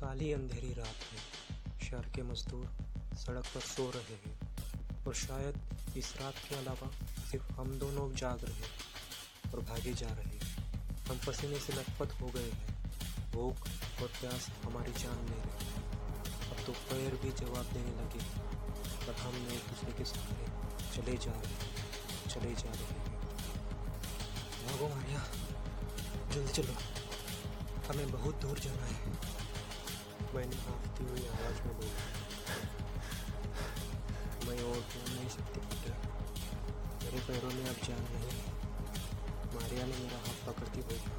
काली अंधेरी रात है। शहर के मजदूर सड़क पर सो रहे हैं। और शायद इस रात के अलावा सिर्फ़ हम दोनों जाग रहे हैं और भागे जा रहे हैं। हम पसीने से लथपथ हो गए हैं। भूख और प्यास हमारी जान ले रही है। अब तो पैर भी जवाब देने लगे पर हम एक दूसरे के सहारे चले जा रहे हैं। चले जा रहे हैं। भागो मारिया, जल्दी चलो। हमें बहुत दूर जाना है। मैंने हाँफती हुई आवाज़ में बोला मैं और बोल नहीं सकती पुत्र मेरे पैरों में अब जान नहीं मारिया ने मेरा हाथ पकड़ती हुई कहा,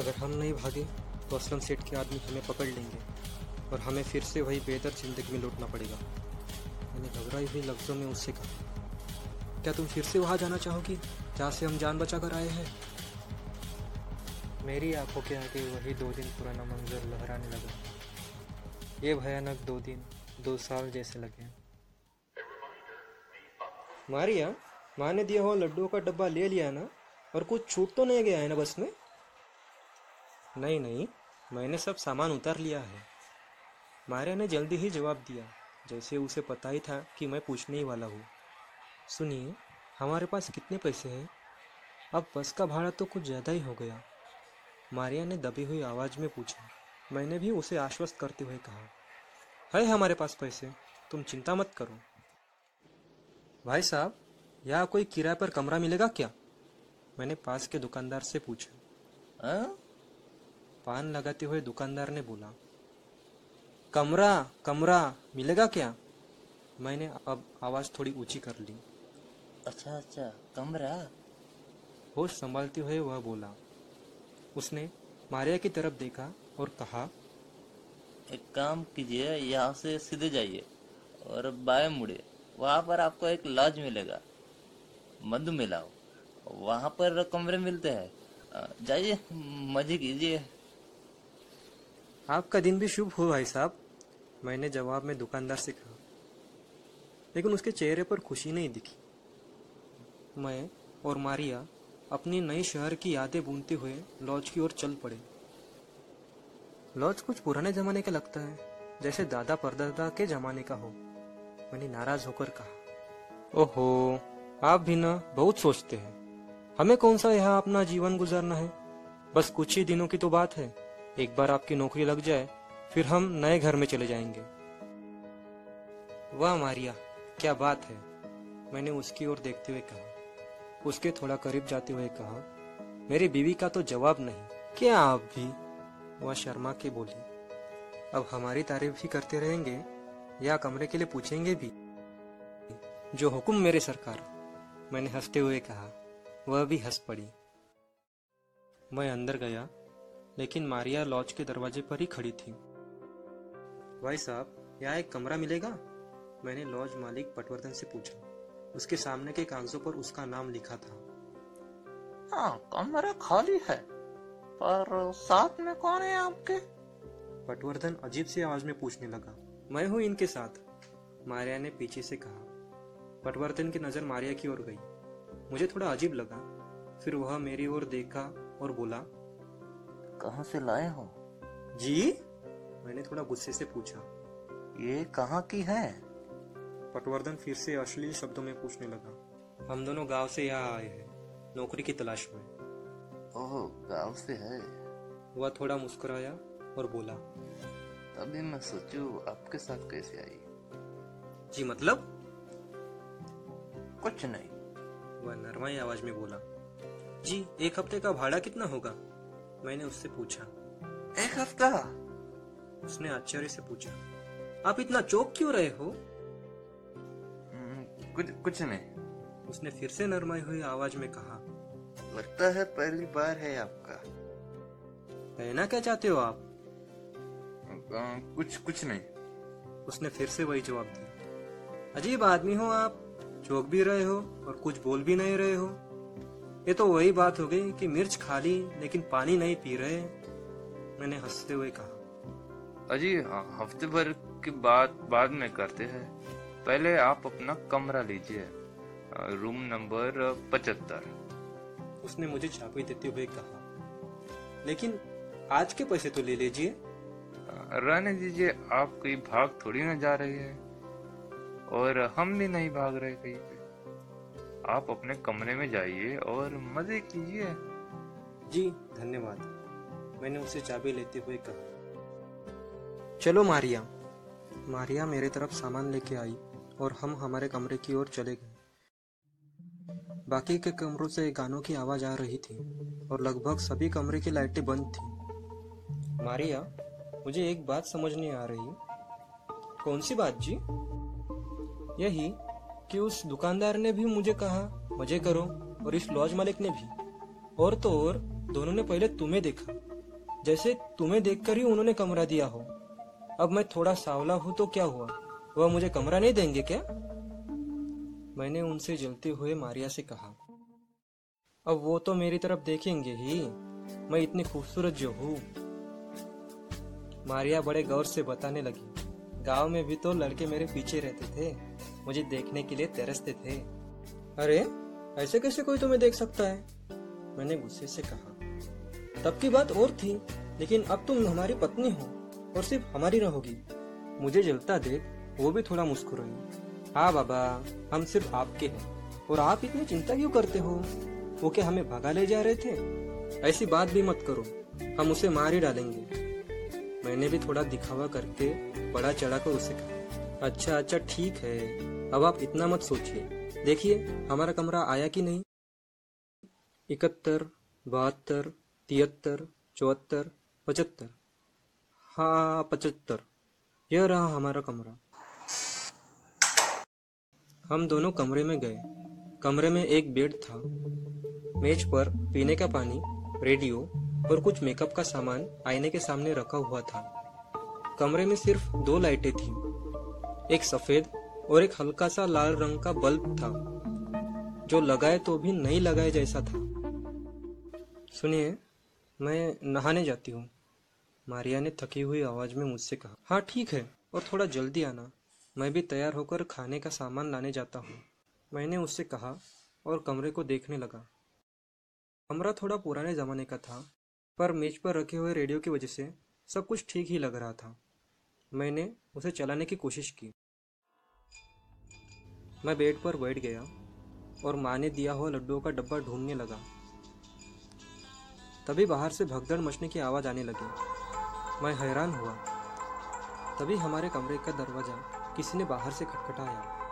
अगर हम नहीं भागे तो असलम सेठ के आदमी हमें पकड़ लेंगे और हमें फिर से वही बेहतर ज़िंदगी में लौटना पड़ेगा। मैंने घबराई हुई लफ्ज़ों में उससे कहा, क्या तुम फिर से वहाँ जाना चाहोगी, जहाँ से हम जान बचा कर आए हैं? मेरी आँखों के आगे वही दो दिन पुराना मंजर लहराने लगा। ये भयानक दो दिन, दो साल जैसे लगे मारिया, माँ ने दिया हुआ लड्डू का डब्बा ले लिया ना, और कुछ छूट तो नहीं गया है ना बस में? नहीं नहीं, मैंने सब सामान उतार लिया है। मारिया ने जल्दी ही जवाब दिया, जैसे उसे पता ही था कि मैं पूछने ही वाला हूँ। सुनिए, हमारे पास कितने पैसे हैं? अब बस का भाड़ा तो कुछ ज़्यादा ही हो गया। मारिया ने दबी हुई आवाज़ में पूछा मैंने भी उसे आश्वस्त करते हुए कहा। है हमारे पास पैसे तुम चिंता मत करो। भाई साहब यहाँ कोई किराए पर कमरा मिलेगा क्या? मैंने पास के दुकानदार से पूछा। हाँ? पान लगाते हुए दुकानदार ने बोला कमरा कमरा मिलेगा क्या? मैंने अब आवाज़ थोड़ी ऊँची कर ली। अच्छा अच्छा कमरा? होश संभालते हुए वह बोला उसने मारिया की तरफ़ देखा और कहा एक काम कीजिए यहाँ से सीधे जाइए और बाएँ मुड़े वहाँ पर आपको एक लॉज मिलेगा मधु मिलाओ वहाँ पर कमरे मिलते हैं। जाइए मज़े कीजिए। आपका दिन भी शुभ हो भाई साहब मैंने जवाब में दुकानदार से कहा। लेकिन उसके चेहरे पर खुशी नहीं दिखी। मैं और मारिया अपनी नई शहर की यादें बूंदते हुए लॉज की ओर चल पड़े। लॉज कुछ पुराने जमाने का लगता है, जैसे दादा परदादा के जमाने का हो। मैंने नाराज़ होकर कहा, ओहो, आप भी ना बहुत सोचते हैं। हमें कौन सा यहाँ अपना जीवन गुजारना है? बस कुछ ही दिनों की तो बात है। एक बार आपकी नौकरी लग जाए, फिर हम नए घर में चले जाएँगे। वाह मारिया, क्या बात है। मैंने उसकी ओर देखते हुए कहा उसके थोड़ा करीब जाते हुए कहा, मेरी बीवी का तो जवाब नहीं। क्या आप भी? वह शर्मा के बोली, अब हमारी तारीफ़ ही करते रहेंगे या कमरे के लिए पूछेंगे भी? जो हुक्म मेरे सरकार, मैंने हँसते हुए कहा, वह भी हंस पड़ी। मैं अंदर गया, लेकिन मारिया लॉज के दरवाजे पर ही खड़ी थी। भाई साहब, यहाँ एक कमरा मिलेगा? मैंने लॉज मालिक पटवर्धन से पूछा। उसके सामने के कागजों पर उसका नाम लिखा था। हाँ कमरा खाली है पर साथ में कौन है आपके? पटवर्धन अजीब सी आवाज़ में पूछने लगा। मैं हूँ इनके साथ मारिया ने पीछे से कहा। पटवर्धन की नज़र मारिया की ओर गई। मुझे थोड़ा अजीब लगा फिर वह मेरी ओर देखा और बोला कहाँ से लाए हो? जी? मैंने थोड़ा गुस्से से पूछा ये कहाँ की है? पटवर्धन फिर से अश्लील शब्दों में पूछने लगा। हम दोनों गाँव से यहाँ आए हैं नौकरी की तलाश में। ओह गाँव से है? वह थोड़ा मुस्कुराया और बोला तभी मैं सोचू आपके साथ कैसे आई? जी मतलब? कुछ नहीं। वह नरमाई आवाज़ में बोला जी एक हफ़्ते का भाड़ा कितना होगा? मैंने उससे पूछा एक हफ़्ता? उसने आश्चर्य से पूछा आप इतना चौक क्यों रहे हो? कुछ कुछ नहीं। उसने फिर से नरमाई हुई आवाज़ में कहा लगता है पहली बार है आपका। कहना क्या चाहते हो आप? अ, कुछ कुछ नहीं। उसने फिर से वही जवाब दिया अजीब आदमी हो आप चौक भी रहे हो और कुछ बोल भी नहीं रहे हो। ये तो वही बात हो गई कि मिर्च खा ली लेकिन पानी नहीं पी रहे मैंने हँसते हुए कहा। अजी हफ़्ते भर की बात बाद में करते हैं। पहले आप अपना कमरा लीजिए। रूम नंबर पचहत्तर। उसने मुझे चाबी देते हुए कहा। लेकिन आज के पैसे तो ले लीजिए। रहने दीजिए आप कहीं भाग थोड़ी ना जा रहे है। और हम भी नहीं भाग रहे कहीं पे। आप अपने कमरे में जाइए और मज़े कीजिए। जी धन्यवाद। मैंने उसे चाबी लेते हुए कहा। चलो मारिया। मारिया मेरे तरफ़ सामान लेके आई। और हम हमारे कमरे की ओर चले गए। बाकी के कमरों से गानों की आवाज़ आ रही थी और लगभग सभी कमरे की लाइटें बंद थी। मारिया, मुझे एक बात समझ नहीं आ रही कौन सी बात जी? यही कि उस दुकानदार ने भी मुझे कहा, मज़े करो, और इस लॉज मालिक ने भी। और तो और, दोनों ने पहले तुम्हें देखा। जैसे तुम्हें देखकर ही उन्होंने कमरा दिया हो। अब मैं थोड़ा सावला हूँ तो क्या हुआ? वह मुझे कमरा नहीं देंगे क्या? मैंने उनसे जलते हुए मारिया से कहा, अब वो तो मेरी तरफ़ देखेंगे ही। मैं इतनी खूबसूरत जो हूँ। मारिया बड़े गौर से बताने लगी, गाँव में भी तो लड़के मेरे पीछे रहते थे। मुझे देखने के लिए तरसते थे। अरे, ऐसे कैसे कोई तुम्हें देख सकता है? मैंने गुस्से से कहा, तब की बात और थी, लेकिन अब तुम हमारी पत्नी हो और सिर्फ़ हमारी रहोगी। मुझे जलता देख वो भी थोड़ा मुस्कुराई। हाँ बाबा, हम सिर्फ़ आपके हैं। और आप इतनी चिंता क्यों करते हो? वो क्या हमें भगा ले जा रहे थे? ऐसी बात भी मत करो। हम उसे मार ही डालेंगे। मैंने भी थोड़ा दिखावा करके बड़ा चढ़ा कर उसे कहा। अच्छा अच्छा ठीक है। अब आप इतना मत सोचिए। देखिए, हमारा कमरा आया कि नहीं? इकहत्तर, बहत्तर, तिहत्तर, चौहत्तर, पचहत्तर। हाँ पचहत्तर। यह रहा हमारा कमरा। हम दोनों कमरे में गए। कमरे में एक बेड था। मेज पर पीने का पानी, रेडियो और कुछ मेकअप का सामान आईने के सामने रखा हुआ था। कमरे में सिर्फ़ दो लाइटें थी। एक सफ़ेद और एक हल्का सा लाल रंग का बल्ब था, जो लगाए तो भी नहीं लगाए जैसा था। सुनिए, मैं नहाने जाती हूँ। मारिया ने थकी हुई आवाज़ में मुझसे कहा हाँ ठीक है, और थोड़ा जल्दी आना। मैं भी तैयार होकर खाने का सामान लाने जाता हूँ। मैंने उससे कहा और कमरे को देखने लगा। कमरा थोड़ा पुराने जमाने का था, पर मेज पर रखे हुए रेडियो की वजह से सब कुछ ठीक ही लग रहा था। मैंने उसे चलाने की कोशिश की। मैं बेड पर बैठ गया और माँ ने दिया हुआ लड्डुओं का डब्बा ढूँढने लगा। तभी बाहर से भगदड़ मचने की आवाज़ आने लगी। मैं हैरान हुआ, तभी हमारे कमरे का दरवाज़ा किसी ने बाहर से खटखटाया।